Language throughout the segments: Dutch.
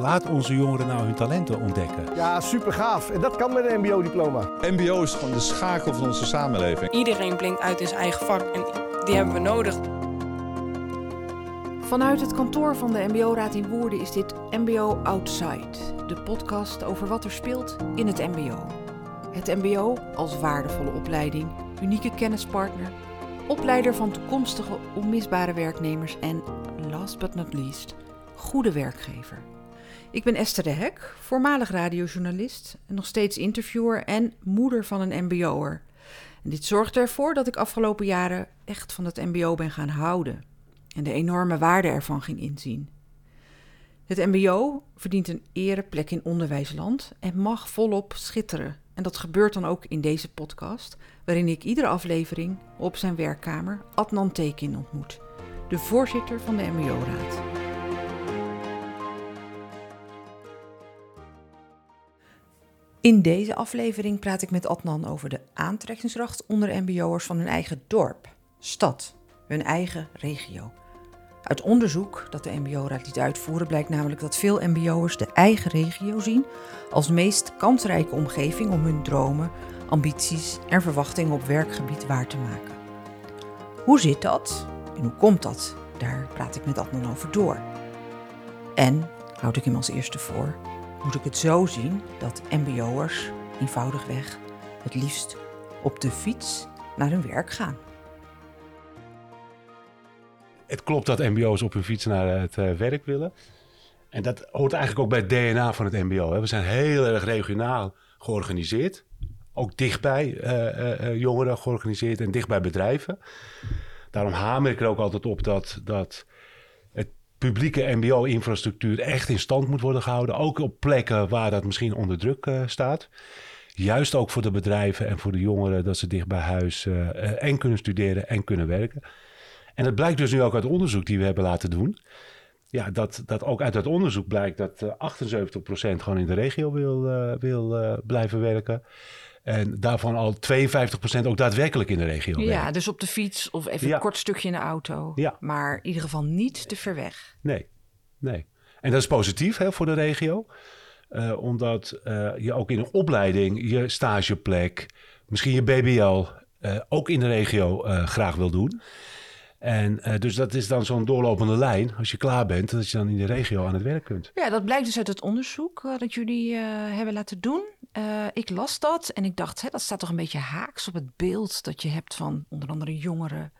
Laat onze jongeren nou hun talenten ontdekken. Ja, super gaaf. En dat kan met een MBO-diploma. MBO is gewoon de schakel van onze samenleving. Iedereen blinkt uit in zijn eigen vak en die hebben we nodig. Vanuit het kantoor van de MBO-raad in Woerden is dit MBO Outside, de podcast over wat er speelt in het MBO. Het MBO als waardevolle opleiding, unieke kennispartner, opleider van toekomstige onmisbare werknemers en, last but not least, goede werkgever. Ik ben Esther de Hek, voormalig radiojournalist, nog steeds interviewer en moeder van een MBO'er. En dit zorgt ervoor dat ik afgelopen jaren echt van het MBO ben gaan houden en de enorme waarde ervan ging inzien. Het MBO verdient een ereplek in onderwijsland en mag volop schitteren. En dat gebeurt dan ook in deze podcast, waarin ik iedere aflevering op zijn werkkamer Adnan Tekin ontmoet, de voorzitter van de MBO-raad. In deze aflevering praat ik met Adnan over de aantrekkingskracht onder MBO'ers van hun eigen dorp, stad, hun eigen regio. Uit onderzoek dat de MBO-raad liet uitvoeren blijkt namelijk dat veel MBO'ers de eigen regio zien als meest kansrijke omgeving om hun dromen, ambities en verwachtingen op werkgebied waar te maken. Hoe zit dat en hoe komt dat? Daar praat ik met Adnan over door. En houd ik hem als eerste voor moet ik het zo zien dat MBO'ers eenvoudigweg het liefst op de fiets naar hun werk gaan. Het klopt dat MBO's op hun fiets naar het uh, werk willen. En dat hoort eigenlijk ook bij het DNA van het MBO. We zijn heel erg regionaal georganiseerd. Ook dichtbij uh, uh, jongeren georganiseerd en dichtbij bedrijven. Daarom hamer ik er ook altijd op dat, dat publieke MBO-infrastructuur echt in stand moet worden gehouden. Ook op plekken waar dat misschien onder druk uh, staat. Juist ook voor de bedrijven en voor de jongeren dat ze dicht bij huis uh, en kunnen studeren en kunnen werken. En het blijkt dus nu ook uit onderzoek die we hebben laten doen. Ja, dat, dat ook uit dat onderzoek blijkt dat uh, 78% gewoon in de regio wil, wil blijven werken. En daarvan al 52% ook daadwerkelijk in de regio. Ja, dus op de fiets of even een kort stukje in de auto. Ja. Maar in ieder geval niet te ver weg. Nee, nee. En dat is positief hè, voor de regio. Uh, omdat uh, je ook in een opleiding je stageplek, misschien je BBL, uh, ook in de regio graag wil doen. En uh, dus dat is dan zo'n doorlopende lijn. Als je klaar bent, dat je dan in de regio aan het werk kunt. Ja, dat blijkt dus uit het onderzoek uh, dat jullie uh, hebben laten doen. ik las dat en ik dacht, hè, dat staat toch een beetje haaks op het beeld dat je hebt van onder andere jongeren.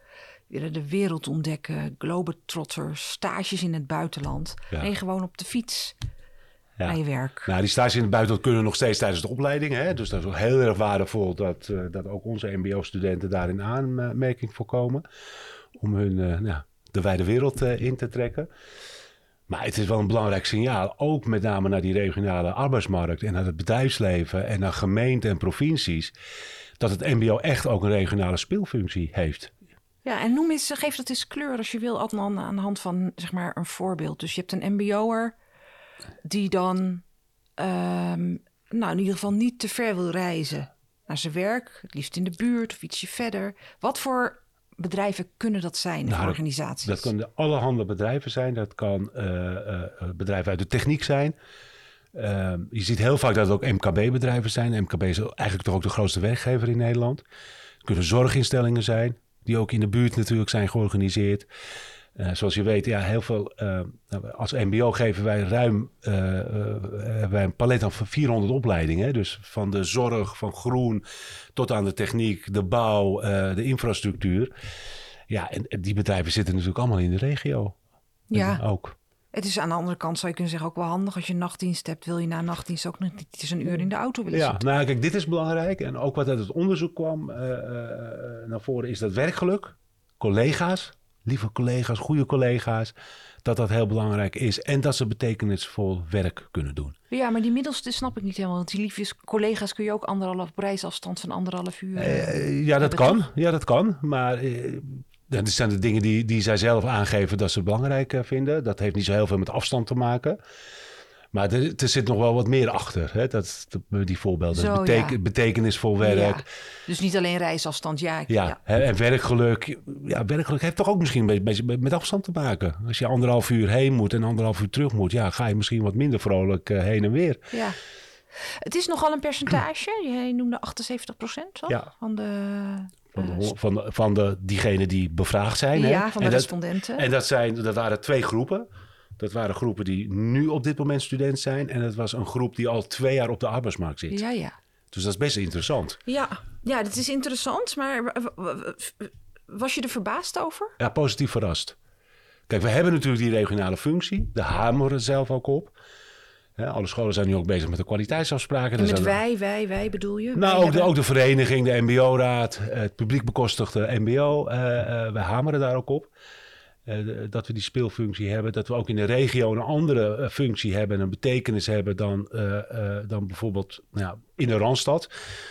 Willen de wereld ontdekken, globetrotters, stages in het buitenland. Ja. En gewoon op de fiets ja. naar je werk. Nou, die stages in het buitenland kunnen nog steeds tijdens de opleiding. Hè? Dus dat is ook heel erg waardevol dat, dat ook onze mbo-studenten daarin aanmerking voorkomen om hun nou, de wijde wereld uh, in te trekken. Maar het is wel een belangrijk signaal, ook met name naar die regionale arbeidsmarkt en naar het bedrijfsleven en naar gemeenten en provincies, dat het MBO echt ook een regionale speelfunctie heeft. Ja, en noem eens, geef dat eens kleur als je wil, Adnan, aan de hand van zeg maar een voorbeeld. Dus je hebt een MBO'er die dan, um, nou in ieder geval niet te ver wil reizen naar zijn werk, het liefst in de buurt of ietsje verder. Wat voor bedrijven kunnen dat zijn, nou, organisaties? Dat, dat kunnen allerhande bedrijven zijn. Dat kan uh, bedrijven uit de techniek zijn. Uh, je ziet heel vaak dat het ook MKB-bedrijven zijn. MKB is eigenlijk toch ook de grootste werkgever in Nederland. Het kunnen zorginstellingen zijn, die ook in de buurt natuurlijk zijn georganiseerd. Uh, zoals je weet, ja, heel veel. Uh, als MBO geven wij ruim uh, wij een palet van 400 opleidingen. Dus van de zorg, van groen tot aan de techniek, de bouw, de infrastructuur. Ja, en, die bedrijven zitten natuurlijk allemaal in de regio. Ja. Ook. Het is aan de andere kant, zou je kunnen zeggen, ook wel handig. Als je nachtdienst hebt, wil je na nachtdienst ook nog niet eens een uur in de auto willen ja, zitten. nou kijk, dit is belangrijk. En ook wat uit het onderzoek kwam naar voren, is dat werkgeluk. Collega's, lieve collega's, goede collega's, dat dat heel belangrijk is. En dat ze betekenisvol werk kunnen doen. Ja, maar die middelste snap ik niet helemaal. Want die lieve collega's kun je ook anderhalf reisafstand van anderhalf uur. Uh, ja, dat kan. Ja, dat kan. Maar uh, dat zijn de dingen die, die zij zelf aangeven dat ze belangrijk vinden. Dat heeft niet zo heel veel met afstand te maken. Maar er, er zit nog wel wat meer achter, hè? Dat, dat- die voorbeelden. Zo, Beteken- ja. Betekenisvol werk. Ja. Dus niet alleen reisafstand, ja. Ja, hè, en werkgeluk. Ja, werkgeluk heeft toch ook misschien een beetje- met- afstand te maken. Als je anderhalf uur heen moet en anderhalf uur terug moet, ja, ga je misschien wat minder vrolijk eh, heen en weer. ja. Het is nogal een percentage. Jij noemde 78 procent van de, Van de, eh, van de, van de, diegenen die bevraagd zijn. hè. ja, van de en dat, respondenten. en dat, zijn, dat waren twee groepen. Dat waren groepen die nu op dit moment student zijn. En dat was een groep die al twee jaar op de arbeidsmarkt zit. ja, ja. Dus dat is best interessant. Ja, ja, dat is interessant. Maar was je er verbaasd over? Ja, positief verrast. Kijk, we hebben natuurlijk die regionale functie. Daar hameren we zelf ook op. Alle scholen zijn nu ook bezig met de kwaliteitsafspraken. En met wij, wij, wij bedoel je? Nou, ook de, ook de vereniging, de MBO-raad, het publiek bekostigde MBO. eh eh, wij hameren daar ook op. Eh, dat we die speelfunctie hebben. Dat we ook in de regio een andere eh, functie hebben, een betekenis hebben dan, eh, dan bijvoorbeeld nou ja, in de Randstad.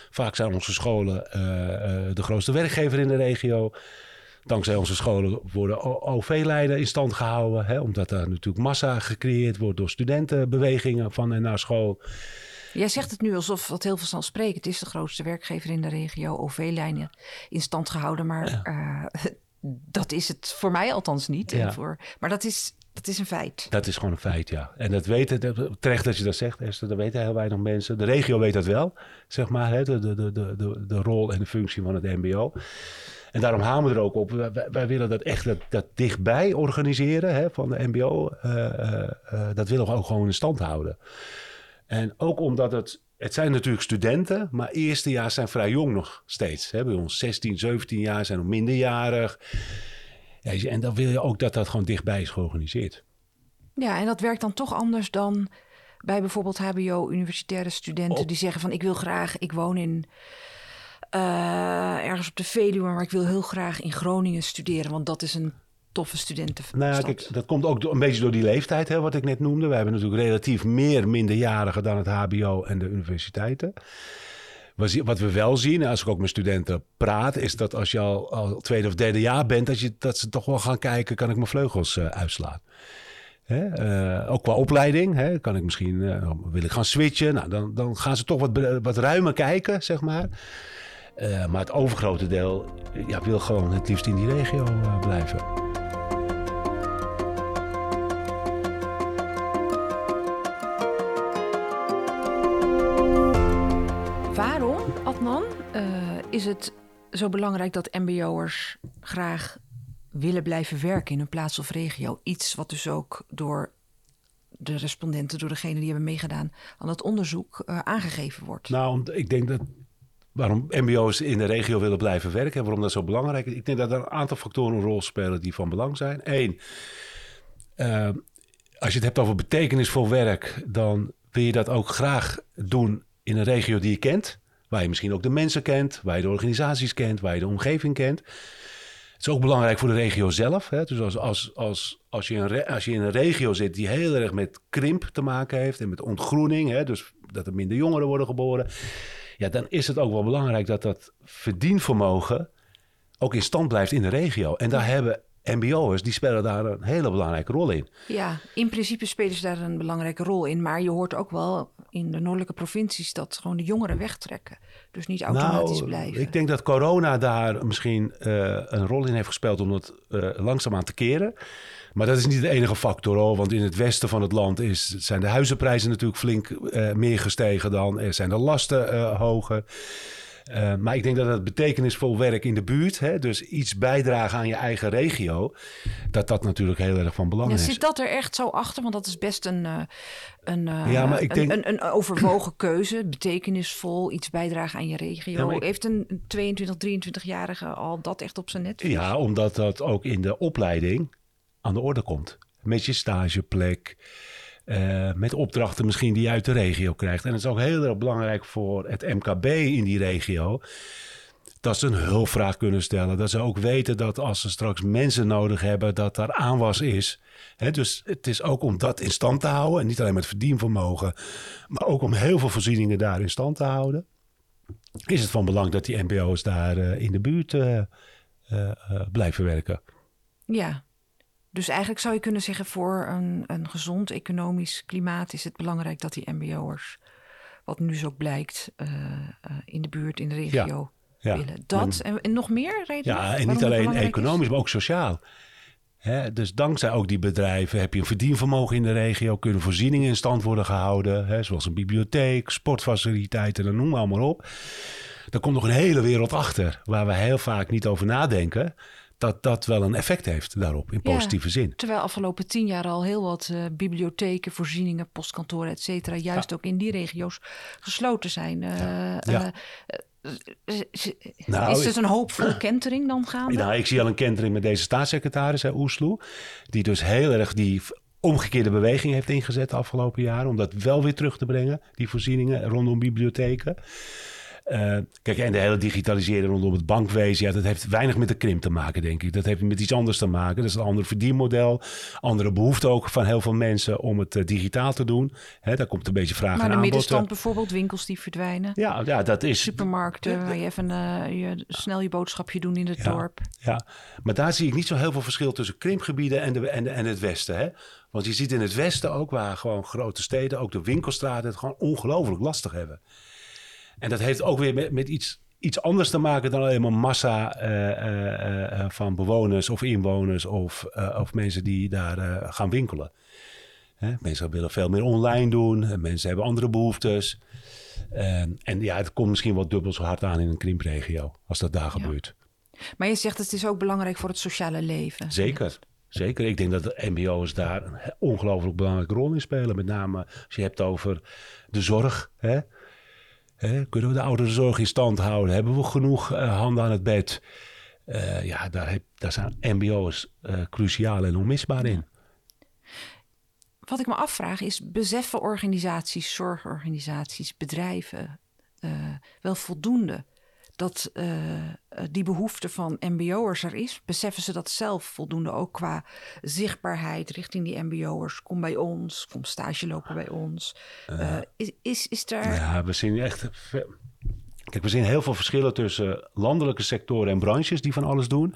Vaak zijn onze scholen de grootste werkgever in de regio. Dankzij onze scholen worden OV-lijnen in stand gehouden. Hè, omdat daar natuurlijk massa gecreëerd wordt door studentenbewegingen van en naar school. Jij zegt het nu alsof het heel vanzelfsprekend is. De grootste werkgever in de regio, OV-lijnen in stand gehouden. Maar eh, dat is het voor mij althans niet. En voor, maar dat is, dat is een feit. Dat is gewoon een feit, ja. En dat weten, terecht dat je dat zegt, Esther, dat weten heel weinig mensen. De regio weet dat wel, zeg maar, hè, de, de, de, de, de, rol en de functie van het MBO. En daarom hameren we er ook op. Wij, wij- wij willen dat echt dat, dat dichtbij organiseren hè, van de MBO. eh, eh, eh, dat willen we ook gewoon in stand houden. En ook omdat het. Het zijn natuurlijk studenten, maar eerstejaars zijn vrij jong nog steeds. Hè. Bij ons 16, 17 jaar zijn nog minderjarig. Ja, en dan wil je ook dat dat gewoon dichtbij is georganiseerd. Ja, en dat werkt dan toch anders dan bij bijvoorbeeld HBO-universitaire studenten Op- die zeggen van ik wil graag, ik woon in eh, ergens op de Veluwe, maar ik wil heel graag in Groningen studeren, want dat is een toffe studentenstad. Nou ja, dat komt ook een beetje door die leeftijd, hè, wat ik net noemde. We hebben natuurlijk relatief meer minderjarigen dan het HBO en de universiteiten. Wat we wel zien, als ik ook met studenten praat, is dat als je al, al tweede of derde jaar bent, dat, je, dat ze toch wel gaan kijken, kan ik mijn vleugels eh, uitslaan? Hè? eh, ook qua opleiding, hè? kan ik misschien, eh, wil ik gaan switchen? Nou, dan, dan gaan ze toch wat, wat ruimer kijken, zeg maar. Maar het overgrote deel ja, wil gewoon het liefst in die regio blijven. Is het zo belangrijk dat MBO'ers graag willen blijven werken in hun plaats of regio? Iets wat dus ook door de respondenten, door degenen die hebben meegedaan aan het onderzoek, eh, aangegeven wordt. Nou, ik denk dat waarom MBO's in de regio willen blijven werken en waarom dat zo belangrijk is. Ik denk dat er een aantal factoren een rol spelen die van belang zijn. Eén, eh, als je het hebt over betekenisvol werk, dan wil je dat ook graag doen in een regio die je kent. Waar je misschien ook de mensen kent, waar je de organisaties kent, waar je de omgeving kent. Het is ook belangrijk voor de regio zelf. Hè? Dus als, als, als, als, je een als je in een regio zit die heel erg met krimp te maken heeft en met ontgroening, hè? dus dat er minder jongeren worden geboren, ja, dan is het ook wel belangrijk dat dat verdienvermogen ook in stand blijft in de regio. En daar hebben MBO'ers, die spelen daar een hele belangrijke rol in. Ja, in principe spelen ze daar een belangrijke rol in. Maar je hoort ook wel in de noordelijke provincies dat gewoon de jongeren wegtrekken. Dus niet automatisch blijven. Nou, ik denk dat corona daar misschien eh, een rol in heeft gespeeld om dat eh, langzaamaan te keren. Maar dat is niet de enige factor hoor. Want in het westen van het land is, zijn de huizenprijzen natuurlijk flink eh, meer gestegen dan. Er zijn de lasten hoger. Eh, maar ik denk dat het betekenisvol werk in de buurt, hè, dus iets bijdragen aan je eigen regio, dat dat natuurlijk heel erg van belang Ja, is. zit dat er echt zo achter? Want dat is best een, eh, een, eh, Ja, maar ik een, denk- een, een overwogen keuze. Betekenisvol, iets bijdragen aan je regio. Ja, maar ik- Heeft een 22, 23-jarige al dat echt op zijn net? Ja, omdat dat ook in de opleiding aan de orde komt. Met je stageplek, eh, met opdrachten misschien die je uit de regio krijgt. En het is ook heel erg belangrijk voor het MKB in die regio. Dat ze een hulpvraag kunnen stellen. Dat ze ook weten dat als ze straks mensen nodig hebben, dat daar aanwas is. Dus het is ook om dat in stand te houden. En niet alleen met verdienvermogen, maar ook om heel veel voorzieningen daar in stand te houden. Is het van belang dat die MBO's daar eh, in de buurt eh, blijven werken. Ja. Dus eigenlijk zou je kunnen zeggen, voor een, een gezond economisch klimaat is het belangrijk dat die MBO'ers, wat nu ook blijkt, uh, uh, in de buurt, in de regio Ja. willen. Dat en, en nog meer redenen? Ja, en niet alleen economisch, is? maar ook sociaal. Hè, dus dankzij ook die bedrijven heb je een verdienvermogen in de regio. Kunnen voorzieningen in stand worden gehouden. Hè, zoals een bibliotheek, sportfaciliteiten, dan noem maar allemaal op. Er komt nog een hele wereld achter waar we heel vaak niet over nadenken. Dat dat wel een effect heeft daarop, in Ja. positieve zin. Terwijl afgelopen tien jaar al heel wat eh, bibliotheken, voorzieningen, postkantoren, et cetera, juist ook in die regio's gesloten zijn. Eh, Ja. Nou, is ik- dus een hoopvolle kentering dan gaande? Nou, ik zie al een kentering met deze staatssecretaris, Oesloe. Die dus heel erg die omgekeerde beweging heeft ingezet de afgelopen jaren. Om dat wel weer terug te brengen, die voorzieningen rondom bibliotheken. Eh, kijk, en de hele digitalisering rondom het bankwezen, ja, dat heeft weinig met de krimp te maken, denk ik. Dat heeft met iets anders te maken. Dat is een ander verdienmodel, andere behoefte ook van heel veel mensen om het eh, digitaal te doen. Hè, daar komt een beetje vraag maar en de aanbod. middenstand bijvoorbeeld, winkels die verdwijnen. Ja, ja, dat is. Supermarkten, waar je even eh, je, snel je boodschapje doen in het Ja. dorp. Ja, maar daar zie ik niet zo heel veel verschil tussen krimpgebieden en, de, en, de- en het westen. Hè? Want je ziet in het westen ook, waar gewoon grote steden, ook de winkelstraten, het gewoon ongelooflijk lastig hebben. En dat heeft ook weer met, met iets, iets anders te maken dan alleen maar massa eh, eh, eh, van bewoners of inwoners of, of mensen die daar gaan winkelen. Hè? Mensen willen veel meer online doen, en mensen hebben andere behoeftes. En, en ja, het komt misschien wel dubbel zo hard aan in een krimpregio als dat daar gebeurt. Maar je zegt het is ook belangrijk voor het sociale leven. Zeker. Zeker. Ik denk dat de MBO's daar een ongelooflijk belangrijke rol in spelen. Met name als je hebt over de zorg. Hè? Kunnen we de ouderenzorg in stand houden? Hebben we genoeg eh, handen aan het bed? Eh, ja, daar, heb, daar zijn MBO's eh, cruciaal en onmisbaar in. Wat ik me afvraag is, beseffen organisaties, zorgorganisaties, bedrijven wel voldoende dat eh, eh, die behoefte van mbo'ers er is? Beseffen ze dat zelf voldoende ook qua zichtbaarheid richting die mbo'ers? Kom bij ons, kom stage lopen bij ons. Eh, is, is, is daar... Ja, we zien echt. Kijk, we zien heel veel verschillen tussen landelijke sectoren en branches die van alles doen.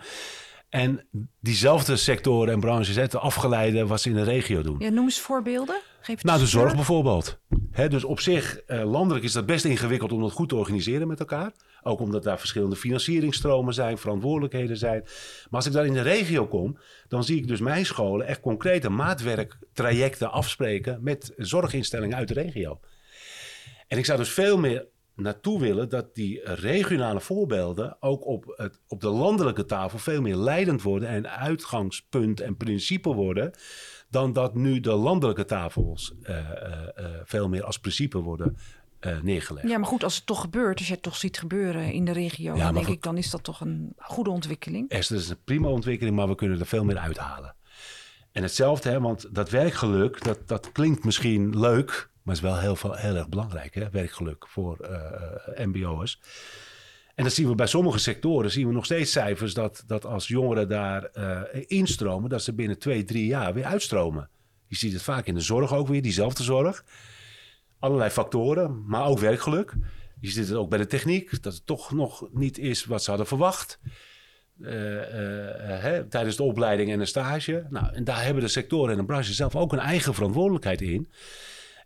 En diezelfde sectoren en branches, het afgeleide wat ze in de regio doen. Ja, noem eens voorbeelden. Geef het Nou, de zorg bijvoorbeeld. Hè, dus op zich, eh, landelijk is dat best ingewikkeld om dat goed te organiseren met elkaar. Ook omdat daar verschillende financieringstromen zijn, verantwoordelijkheden zijn. Maar als ik daar in de regio kom, dan zie ik dus mijn scholen echt concrete maatwerktrajecten afspreken met zorginstellingen uit de regio. En ik zou dus veel meer naartoe willen dat die regionale voorbeelden ook op, het, op de landelijke tafel veel meer leidend worden en uitgangspunt en principe worden. Dan dat nu de landelijke tafels eh, eh, eh, veel meer als principe worden eh, neergelegd. Ja, maar goed, als het toch gebeurt, als je het toch ziet gebeuren in de regio, Ja, dan denk ik, dan is dat toch een goede ontwikkeling. Esther, dat is een prima ontwikkeling, maar we kunnen er veel meer uithalen. En hetzelfde, hè, want dat werkgeluk, dat, dat klinkt misschien leuk, maar is wel heel, veel, heel erg belangrijk, hè, werkgeluk voor eh, MBO'ers. En dat zien we bij sommige sectoren, zien we nog steeds cijfers dat, dat als jongeren daar eh, instromen, dat ze binnen twee, drie jaar weer uitstromen. Je ziet het vaak in de zorg ook weer, diezelfde zorg. Allerlei factoren, maar ook werkgeluk. Je ziet het ook bij de techniek, dat het toch nog niet is wat ze hadden verwacht. Eh, eh, eh, hè, tijdens de opleiding en de stage. Nou, en daar hebben de sectoren en de branche zelf ook een eigen verantwoordelijkheid in.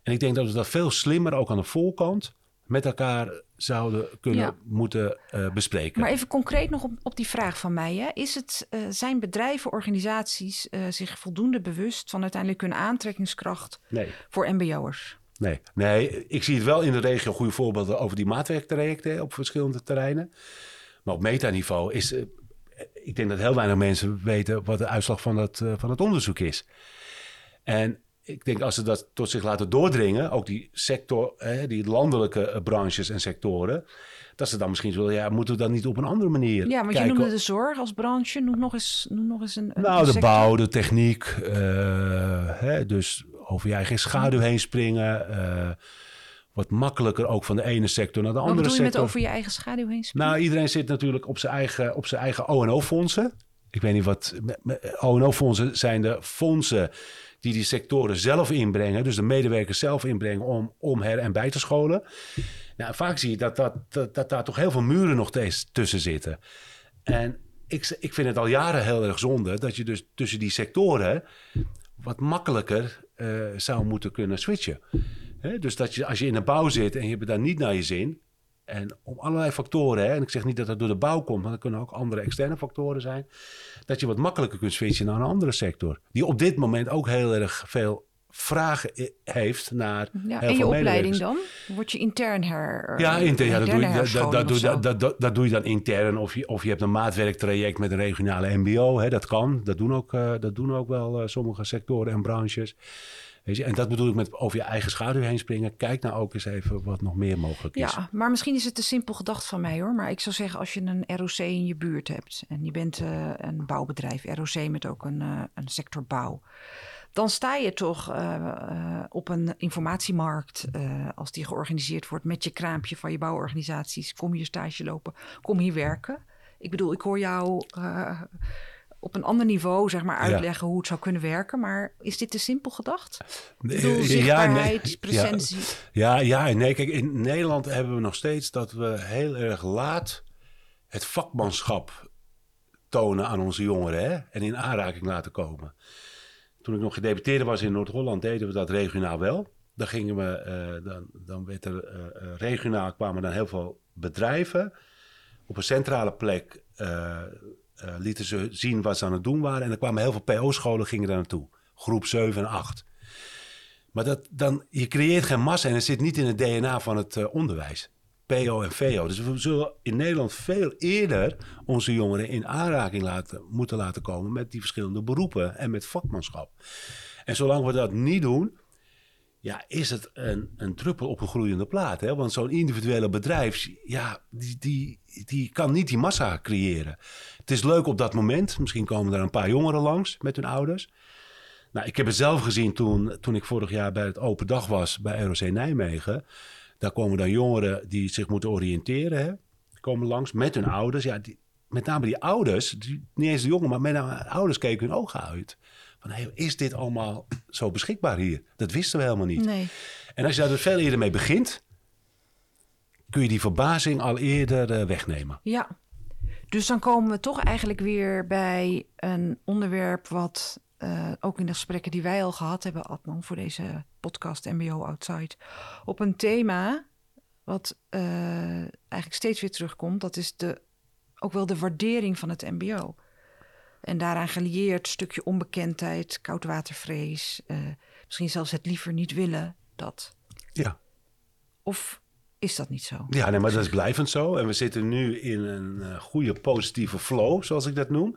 En ik denk dat we dat veel slimmer ook aan de voorkant met elkaar zouden kunnen Ja. moeten bespreken. Maar even concreet nog op, op die vraag van mij. Hè. Is het, zijn bedrijven, organisaties zich voldoende bewust van uiteindelijk hun aantrekkingskracht Nee, voor mbo'ers? Nee, nee. Ik zie het wel in de regio goede voorbeelden over die maatwerktrajecten op verschillende terreinen. Maar op metaniveau is. eh, ik denk dat heel weinig mensen weten wat de uitslag van het, eh, van het onderzoek is. En ik denk als ze dat tot zich laten doordringen, ook die sector, die landelijke eh, branches en sectoren, dat ze dan misschien zullen, ja, moeten we dan niet op een andere manier Ja, want je noemde de zorg als branche. Noem nog eens, noem nog eens een, een Nou, de sector. bouw, de techniek. eh, hè, dus over je eigen schaduw heen springen. eh, wat makkelijker ook van de ene sector naar de Wat andere bedoel je met sector. over je eigen schaduw heen springen? Nou, iedereen zit natuurlijk op zijn eigen, op zijn eigen O&O-fondsen. Ik weet niet wat... O&O-fondsen zijn de fondsen die die sectoren zelf inbrengen. Dus de medewerkers zelf inbrengen om, om her en bij te scholen. Nou, vaak zie je dat, dat, dat, daar toch heel veel muren nog tussen zitten. En ik, ik vind het al jaren heel erg zonde dat je dus tussen die sectoren wat makkelijker eh, zou moeten kunnen switchen. Dus dat je als je in de bouw zit en je hebt daar niet naar je zin. En om allerlei factoren, hè, en ik zeg niet dat dat door de bouw komt, maar dat kunnen ook andere externe factoren zijn. Dat je wat makkelijker kunt switchen naar een andere sector. Die op dit moment ook heel erg veel vragen i- heeft naar. Ja, heel en je opleiding dan? Word je intern her... Ja, intern, ja dat, doe je, dat, doe, dat, dat, dat, dat doe je dan intern. Of je, of je hebt een maatwerktraject met een regionale MBO. Hè, dat kan. Dat doen ook, eh, dat doen ook wel eh, sommige sectoren en branches. Weet je, en dat bedoel ik met over je eigen schaduw heen springen. Kijk nou ook eens even wat nog meer mogelijk is. Ja, maar misschien is het te simpel gedacht van mij hoor. Maar ik zou zeggen, als je een ROC in je buurt hebt en je bent eh, een bouwbedrijf, ROC met ook een, eh, een sector bouw. Dan sta je toch eh, eh, op een informatiemarkt eh, als die georganiseerd wordt met je kraampje van je bouworganisaties. Kom hier stage lopen, kom hier werken. Ik bedoel, ik hoor jou op een ander niveau zeg maar uitleggen hoe het zou kunnen werken. Maar is dit te simpel gedacht? Bedoel, ja, nee, presentie. Ja, ja en nee. Kijk, in Nederland hebben we nog steeds dat we heel erg laat het vakmanschap tonen aan onze jongeren hè? en in aanraking laten komen. Toen ik nog gedeputeerde was in Noord-Holland, deden we dat regionaal wel. Dan gingen we, eh, dan, dan werd er eh, eh, regionaal kwamen dan heel veel bedrijven op een centrale plek. lieten ze zien wat ze aan het doen waren. En er kwamen heel veel PO-scholen gingen daar naartoe. Groep 7 en 8. Maar dat, dan, je creëert geen massa en het zit niet in het DNA van het onderwijs. PO en VO. Dus we zullen in Nederland veel eerder onze jongeren in aanraking laten, moeten laten komen met die verschillende beroepen en met vakmanschap. En zolang we dat niet doen, ja, is het een, een druppel op een gloeiende plaat. Hè? Want zo'n individuele bedrijf, ja, die, die, die kan niet die massa creëren. Het is leuk op dat moment. Misschien komen er een paar jongeren langs met hun ouders. Nou, ik heb het zelf gezien toen, toen ik vorig jaar bij het open dag was bij ROC Nijmegen. Daar komen dan jongeren die zich moeten oriënteren. Hè? Die komen langs met hun ouders. Ja, die, met name die ouders, die, niet eens de jongen, maar met name de ouders keken hun ogen uit. Van, hey, is dit allemaal zo beschikbaar hier? Dat wisten we helemaal niet. Nee. En als je daar dus veel eerder mee begint, kun je die verbazing al eerder eh, wegnemen. Ja, dus dan komen we toch eigenlijk weer bij een onderwerp wat eh, ook in de gesprekken die wij al gehad hebben, Adnan, voor deze podcast MBO Outside, op een thema wat eh, eigenlijk steeds weer terugkomt. Dat is de, ook wel de waardering van het MBO. En daaraan gelieerd stukje onbekendheid, koudwatervrees, eh, misschien zelfs het liever niet willen, dat. Ja. Of is dat niet zo? Ja, nee, maar dat is blijvend zo. En we zitten nu in een goede positieve flow, zoals ik dat noem.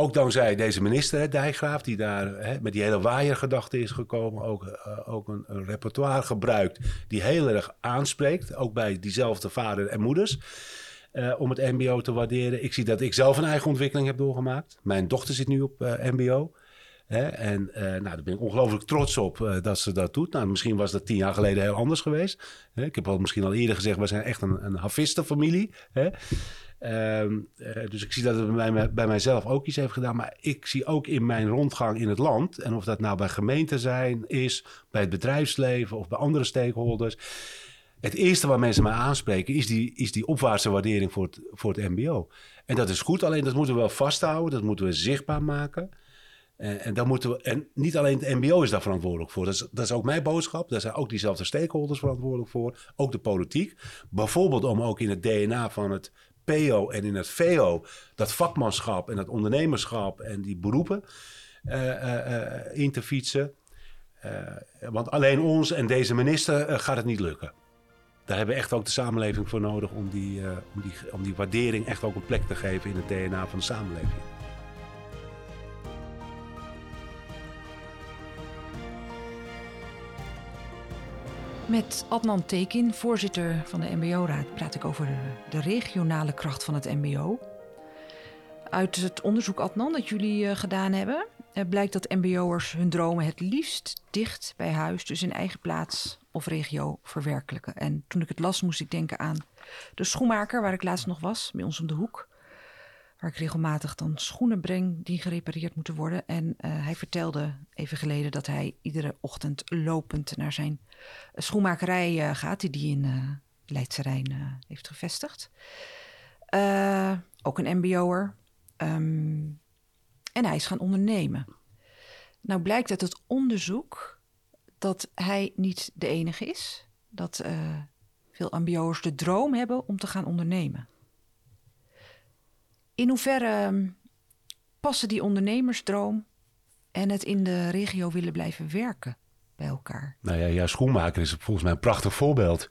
Ook dankzij deze minister, hè, Dijkgraaf, die daar hè, met die hele waaiergedachte is gekomen. Ook, eh, ook een, repertoire gebruikt die heel erg aanspreekt. Ook bij diezelfde vader en moeders. eh, om het MBO te waarderen. Ik zie dat ik zelf een eigen ontwikkeling heb doorgemaakt. Mijn dochter zit nu op eh, MBO. Hè, en nou, daar ben ik ongelooflijk trots op dat ze dat doet. Nou, misschien was dat tien jaar geleden heel anders geweest. Hè, ik heb al misschien al eerder gezegd, we zijn echt een, een Havistenfamilie. Hè. Ehm, eh, dus ik zie dat het bij, bij mijzelf ook iets heeft gedaan. Maar ik zie ook in mijn rondgang in het land... en of dat nou bij gemeenten zijn, is... bij het bedrijfsleven of bij andere stakeholders... Het eerste waar mensen mij aanspreken is die, is die opwaartse waardering voor het, voor het MBO. En dat is goed, alleen dat moeten we wel vasthouden, dat moeten we zichtbaar maken. En, en, dan moeten we, en niet alleen het MBO is daar verantwoordelijk voor. Dat is, dat is ook mijn boodschap. Daar zijn ook diezelfde stakeholders verantwoordelijk voor. Ook de politiek. Bijvoorbeeld om ook in het DNA van het PO en in het VO dat vakmanschap en dat ondernemerschap en die beroepen uh, uh, in te fietsen. Want alleen ons en deze minister gaat het niet lukken. Daar hebben we echt ook de samenleving voor nodig om die, om, die, om die waardering echt ook een plek te geven in het DNA van de samenleving. Met Adnan Tekin, voorzitter van de MBO-raad, praat ik over de, regionale kracht van het MBO. Uit het onderzoek Adnan dat jullie uh, gedaan hebben, uh, blijkt dat MBO'ers hun dromen het liefst dicht bij huis, dus in eigen plaats of regio, verwerkelijken. En toen ik het las, moest ik denken aan de schoenmaker waar ik laatst nog was, bij ons om de hoek. Waar ik regelmatig dan schoenen breng die gerepareerd moeten worden. En uh, hij vertelde even geleden dat hij iedere ochtend lopend naar zijn schoenmakerij uh, gaat, die hij in uh, Leidse Rijn heeft gevestigd. ook een MBO'er. Ehm, en hij is gaan ondernemen. Nou blijkt uit het onderzoek dat hij niet de enige is. Dat eh, veel MBO'ers de droom hebben om te gaan ondernemen. In hoeverre ehm, passen die ondernemersdroom en het in de regio willen blijven werken bij elkaar? Nou ja, jouw schoenmaker is volgens mij een prachtig voorbeeld.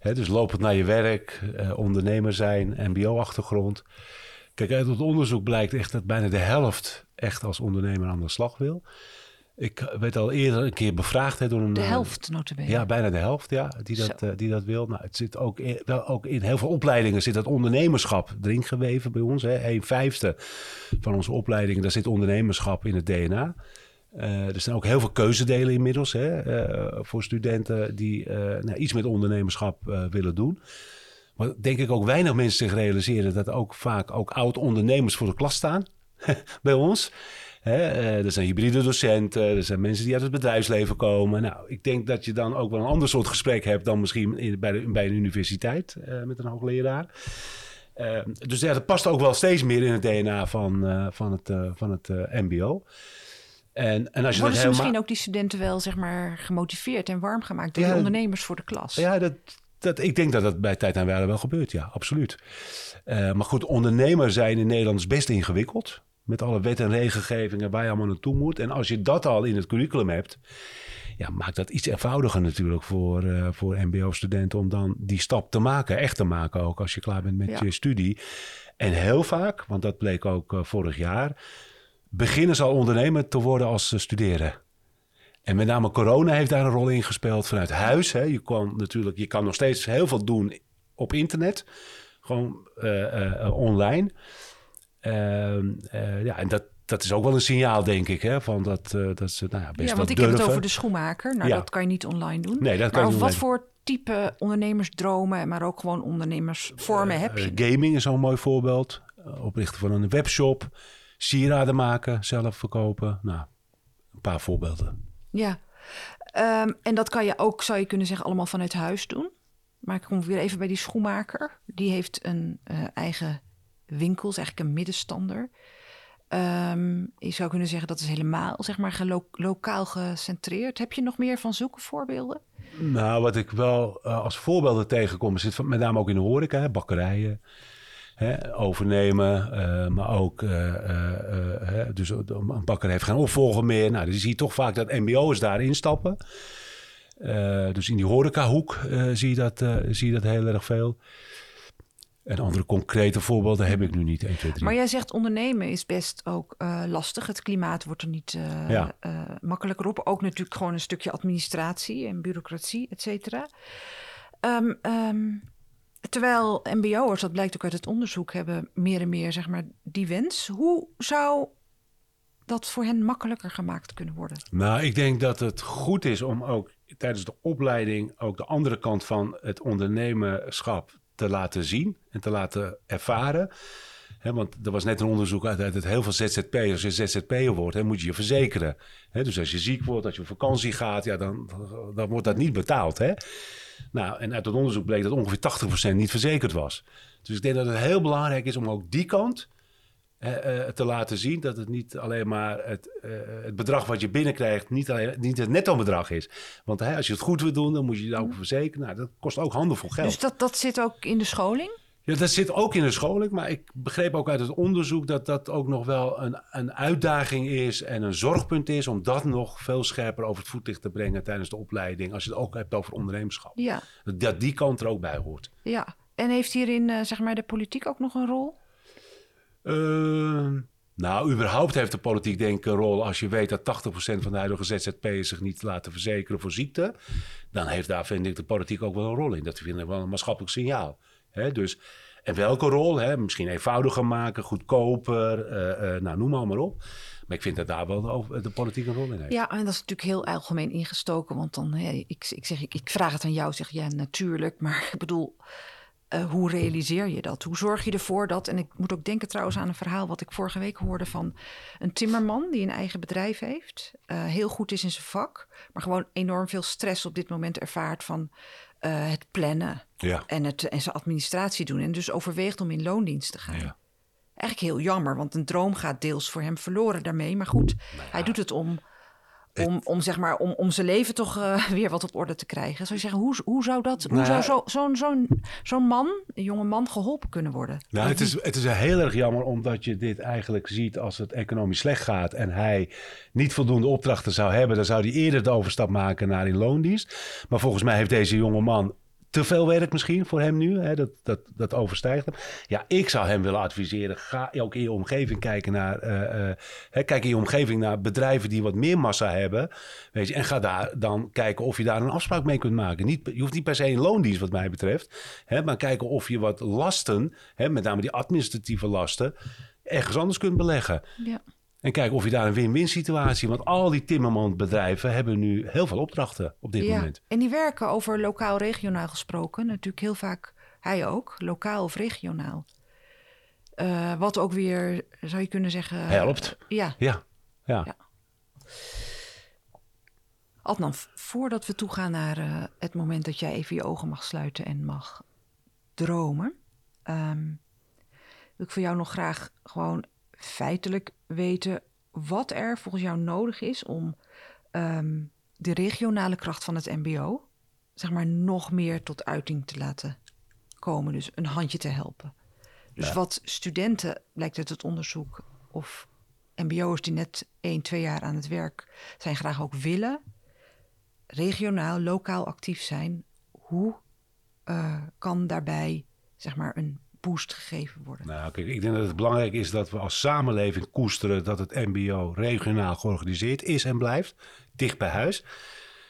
Dus lopend naar je werk, eh, ondernemer zijn, mbo-achtergrond. Kijk, uit het onderzoek blijkt echt dat bijna de helft echt als ondernemer aan de slag wil. Ik werd al eerder een keer bevraagd hè, door een... De eh, helft, notabene. Ja, bijna de helft, ja, die dat, eh, die dat wil. Nou, het zit ook in, wel, ook in heel veel opleidingen zit dat ondernemerschap erin geweven bij ons. Hè. Een vijfde van onze opleidingen, daar zit ondernemerschap in het DNA. Eh, er zijn ook heel veel keuzedelen inmiddels hè, voor studenten die nou, iets met ondernemerschap willen doen. Maar denk ik ook weinig mensen zich realiseren dat ook vaak ook oud-ondernemers voor de klas staan bij ons. Hè, eh, er zijn hybride docenten, er zijn mensen die uit het bedrijfsleven komen. Nou, ik denk dat je dan ook wel een ander soort gesprek hebt dan misschien in, bij, de, bij een universiteit eh, met een hoogleraar. Eh, dus ja, dat past ook wel steeds meer in het DNA van, eh, van het, van het MBO. En, en als je Worden ze helemaal... misschien ook die studenten wel zeg maar, gemotiveerd en warm gemaakt door Ja, die ondernemers voor de klas? Ja, dat, dat, ik denk dat dat bij tijd en wijle wel gebeurt, ja, absoluut. Maar goed, ondernemer zijn in Nederland is best ingewikkeld. Met alle wet en regelgevingen waar je allemaal naartoe moet. En als je dat al in het curriculum hebt, ja, maakt dat iets eenvoudiger natuurlijk voor, eh, voor MBO-studenten om dan die stap te maken. Echt te maken ook als je klaar bent met Ja. je studie. En heel vaak, want dat bleek ook eh, vorig jaar, beginnen ze al ondernemer te worden als ze studeren. En met name corona heeft daar een rol in gespeeld vanuit huis. Hè. Je, kan natuurlijk, je kan nog steeds heel veel doen op internet. Gewoon eh, online. Ehm, eh, ja, en dat, dat is ook wel een signaal, denk ik. Hè, van dat, eh, dat ze nou ja, best Ja, want ik durven. heb het over de schoenmaker. Nou, Ja. dat kan je niet online doen. Nee, dat kan maar je over niet wat voor type ondernemersdromen, maar ook gewoon ondernemersvormen heb je? Gaming is zo'n mooi voorbeeld. Oprichten van een webshop. Sieraden maken, zelf verkopen. Nou, een paar voorbeelden. Ja. Ehm, en dat kan je ook, zou je kunnen zeggen, allemaal vanuit huis doen. Maar ik kom weer even bij die schoenmaker. Die heeft een eigen winkel, is eigenlijk een middenstander. Ehm, je zou kunnen zeggen dat is helemaal zeg maar, lokaal gecentreerd. Heb je nog meer van zulke voorbeelden? Nou, wat ik wel eh, als voorbeelden tegenkom, zit van- met name ook in de horeca, hè, bakkerijen. Hè, overnemen, eh, maar ook, eh, dus een bakker heeft geen opvolger meer. Nou, dus je toch vaak dat mbo'ers daar instappen. Eh, dus in die horecahoek zie, je dat, zie je dat heel erg veel. En andere concrete voorbeelden heb ik nu niet. 1, 2, 3. Maar jij zegt ondernemen is best ook eh, lastig. Het klimaat wordt er niet eh, Ja. eh, makkelijker op. Ook natuurlijk gewoon een stukje administratie en bureaucratie, et cetera. Ehm, ehm, terwijl mbo'ers, dat blijkt ook uit het onderzoek, hebben meer en meer zeg maar, die wens. Hoe zou dat voor hen makkelijker gemaakt kunnen worden? Nou, ik denk dat het goed is om ook tijdens de opleiding ook de andere kant van het ondernemerschap te laten zien en te laten ervaren. Want er was net een onderzoek uit, dat heel veel ZZP'ers, als je ZZP'er wordt, hè, moet je je verzekeren. Dus als je ziek wordt, als je op vakantie gaat, ja, dan, dan wordt dat niet betaald. Hè? Nou, en uit het onderzoek bleek dat ongeveer 80% niet verzekerd was. Dus ik denk dat het heel belangrijk is om ook die kant te laten zien dat het niet alleen maar het, eh, het bedrag wat je binnenkrijgt, niet, alleen, niet het netto bedrag is. Want hè, als je het goed wil doen, dan moet je je ook verzekeren. Nou, dat kost ook handenvol geld. Dus dat, dat zit ook in de scholing? Ja, dat zit ook in de scholing, maar ik begreep ook uit het onderzoek dat dat ook nog wel een, een uitdaging is en een zorgpunt is om dat nog veel scherper over het voetlicht te brengen tijdens de opleiding, als je het ook hebt over ondernemerschap. Ja, Dat die kant er ook bij hoort. ja. En heeft hierin eh, zeg maar de politiek ook nog een rol? Ehm, nou, überhaupt heeft de politiek denk ik een rol als je weet dat 80% van de huidige ZZP'ers zich niet laten verzekeren voor ziekte. Dan heeft daar, vind ik, de politiek ook wel een rol in. Dat vind ik wel een maatschappelijk signaal. Dus, en welke rol? Misschien eenvoudiger maken, goedkoper, eh, eh, nou, noem maar, maar op. Maar ik vind dat daar wel de, politiek een rol in heeft. Ja, en dat is natuurlijk heel algemeen ingestoken. Want dan, ik, ik, zeg, ik, ik vraag het aan jou, zeg ja, natuurlijk. Maar ik bedoel, eh, hoe realiseer je dat? Hoe zorg je ervoor dat... En ik moet ook denken trouwens aan een verhaal wat ik vorige week hoorde van een timmerman die een eigen bedrijf heeft. eh, heel goed is in zijn vak, maar gewoon enorm veel stress op dit moment ervaart van eh, het plannen Ja. en, het, en zijn administratie doen. En dus overweegt om in loondienst te gaan. Ja. Eigenlijk heel jammer, want een droom gaat deels voor hem verloren daarmee. Maar goed, hij doet het om, om, om, zeg maar, om, om zijn leven toch eh, weer wat op orde te krijgen. Zou je zeggen, hoe, hoe zou, dat, hoe Nou zou zo- zo'n zo'n zo'n man, een jonge man, geholpen kunnen worden? Nou, het is, het is heel erg jammer omdat je dit eigenlijk ziet als het economisch slecht gaat en hij niet voldoende opdrachten zou hebben, dan zou hij eerder de overstap maken naar in loondienst. Maar volgens mij heeft deze jonge man te veel werk misschien voor hem nu. Hè? Dat, dat, dat overstijgt hem. Ja, ik zou hem willen adviseren. Ga ook in je omgeving kijken naar. eh, eh, hè, kijk in je omgeving naar bedrijven die wat meer massa hebben. Weet je, en ga daar dan kijken of je daar een afspraak mee kunt maken. Niet, je hoeft niet per se een loondienst, wat mij betreft. Hè, maar kijken of je wat lasten, hè, met name die administratieve lasten, ergens anders kunt beleggen. Ja. En kijken of je daar een win-win situatie. Want al die timmermansbedrijven hebben nu heel veel opdrachten op dit ja. moment. En die werken over lokaal-regionaal gesproken. Natuurlijk heel vaak, hij ook, lokaal of regionaal. Eh, wat ook weer, zou je kunnen zeggen... Helpt. Ja, Ja, ja. Ja. Adnan, voordat we toegaan naar eh, het moment dat jij even je ogen mag sluiten en mag dromen, ehm, wil ik van jou nog graag gewoon feitelijk weten wat er volgens jou nodig is om ehm, de regionale kracht van het MBO, zeg maar, nog meer tot uiting te laten komen. Dus een handje te helpen. Dus wat studenten, blijkt uit het onderzoek, of MBO'ers die net 1, 2 jaar aan het werk zijn, graag ook willen, regionaal, lokaal actief zijn. Hoe eh, kan daarbij, zeg maar, een boost gegeven worden? Nou, ik denk dat het belangrijk is dat we als samenleving koesteren dat het MBO regionaal georganiseerd is en blijft, dicht bij huis.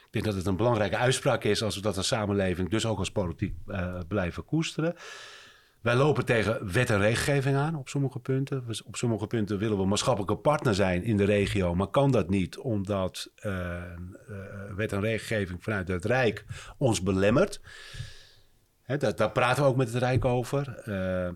Ik denk dat het een belangrijke uitspraak is als we dat als samenleving, dus ook als politiek, eh, blijven koesteren. Wij lopen tegen wet en regelgeving aan op sommige punten. Op sommige punten willen we maatschappelijke partner zijn in de regio, maar kan dat niet omdat eh, eh, wet en regelgeving vanuit het Rijk ons belemmert. Hè, daar, daar praten we ook met het Rijk over. Eh, eh,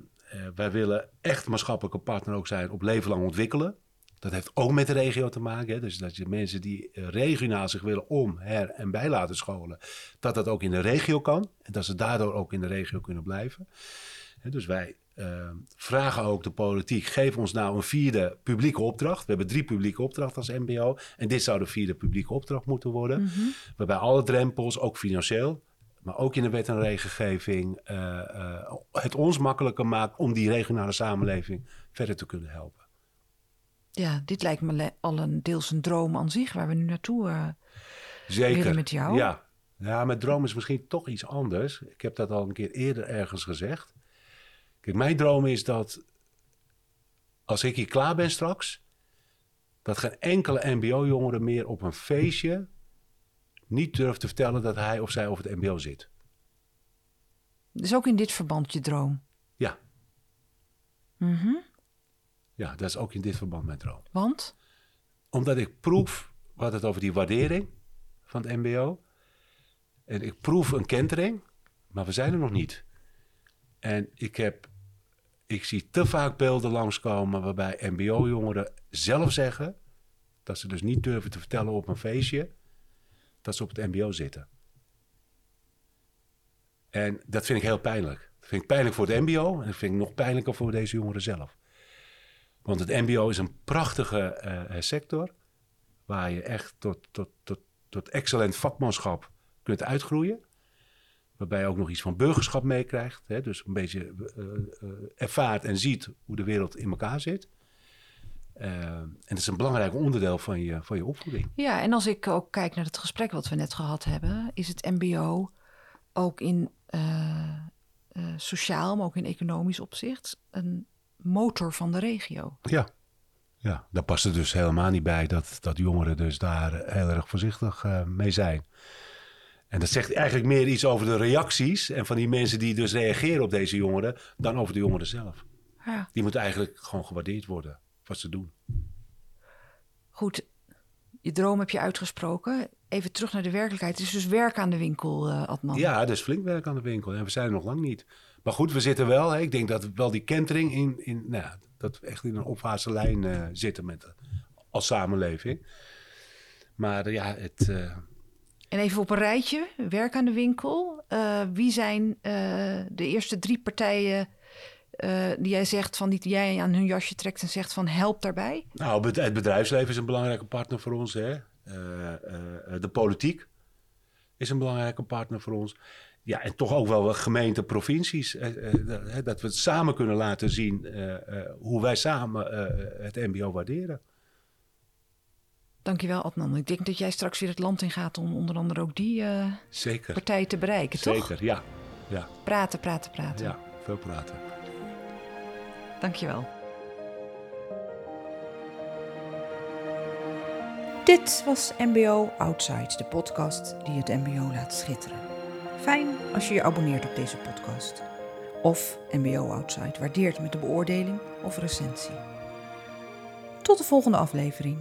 wij willen echt maatschappelijke partner ook zijn op leven lang ontwikkelen. Dat heeft ook met de regio te maken. Hè? Dus dat je mensen die eh, regionaal zich willen om, her en bij laten scholen, dat dat ook in de regio kan. En dat ze daardoor ook in de regio kunnen blijven. Dus wij vragen ook de politiek, geef ons nou een vierde publieke opdracht. We hebben drie publieke opdrachten als MBO. En dit zou de vierde publieke opdracht moeten worden. Waarbij alle drempels, ook financieel, maar ook in de wet en regelgeving, eh, eh, het ons makkelijker maakt om die regionale samenleving verder te kunnen helpen. Ja, dit lijkt me al een deels een droom aan zich, waar we nu naartoe... eh, Zeker. Willen met jou? Ja. ja, met droom is misschien toch iets anders. Ik heb dat al een keer eerder ergens gezegd. Kijk, mijn droom is dat als ik hier klaar ben straks, dat geen enkele MBO-jongere meer op een feestje niet durft te vertellen dat hij of zij over het MBO zit. dus ook in dit verband je droom. Ja, Mhm. ja, dat is ook in dit verband mijn droom. Want? Omdat ik proef, hadden het over die waardering van het MBO. En ik proef een kentering, maar we zijn er nog niet. En ik, heb, ik zie te vaak beelden langskomen waarbij MBO-jongeren zelf zeggen dat ze dus niet durven te vertellen op een feestje dat ze op het MBO zitten. En dat vind ik heel pijnlijk. Dat vind ik pijnlijk voor het MBO en dat vind ik nog pijnlijker voor deze jongeren zelf. Want het MBO is een prachtige eh, sector waar je echt tot, tot, tot, tot excellent vakmanschap kunt uitgroeien. Waarbij je ook nog iets van burgerschap meekrijgt. Dus een beetje eh, ervaart en ziet hoe de wereld in elkaar zit. En dat is een belangrijk onderdeel van je, van je opvoeding. Ja, en als ik ook kijk naar het gesprek wat we net gehad hebben, is het MBO ook in eh, eh, sociaal, maar ook in economisch opzicht een motor van de regio. Ja. Ja, daar past het dus helemaal niet bij dat, dat jongeren dus daar eh, heel erg voorzichtig eh, mee zijn. En dat zegt eigenlijk meer iets over de reacties en van die mensen die dus reageren op deze jongeren, dan over de jongeren zelf. Ja, Die moeten eigenlijk gewoon gewaardeerd worden, wat ze doen. Goed. Je droom heb je uitgesproken. Even terug naar de werkelijkheid. Het is dus werk aan de winkel, eh Adnan. Ja, is flink werk aan de winkel en we zijn er nog lang niet. Maar goed, we zitten wel. Hè, ik denk dat wel die kentering in, in nou ja, dat we echt in een opwaartse lijn eh, zitten met, eh, als samenleving. Maar ja, het, En even op een rijtje, werk aan de winkel. Wie zijn de eerste drie partijen eh, die jij zegt van die jij aan hun jasje trekt en zegt van help daarbij? Nou, het bedrijfsleven is een belangrijke partner voor ons. Hè? de politiek is een belangrijke partner voor ons. Ja, en toch ook wel gemeente, provincies. dat we het samen kunnen laten zien hoe wij samen het MBO waarderen. Dankjewel, Adnan. Ik denk dat jij straks weer het land in gaat om onder andere ook die Zeker. partij te bereiken, Zeker, toch? Zeker, ja. ja. Praten, praten, praten. Ja, veel praten. Dankjewel. Dit was MBO Outside, de podcast die het MBO laat schitteren. Fijn als je je abonneert op deze podcast. Of MBO Outside waardeert met een beoordeling of recensie. Tot de volgende aflevering.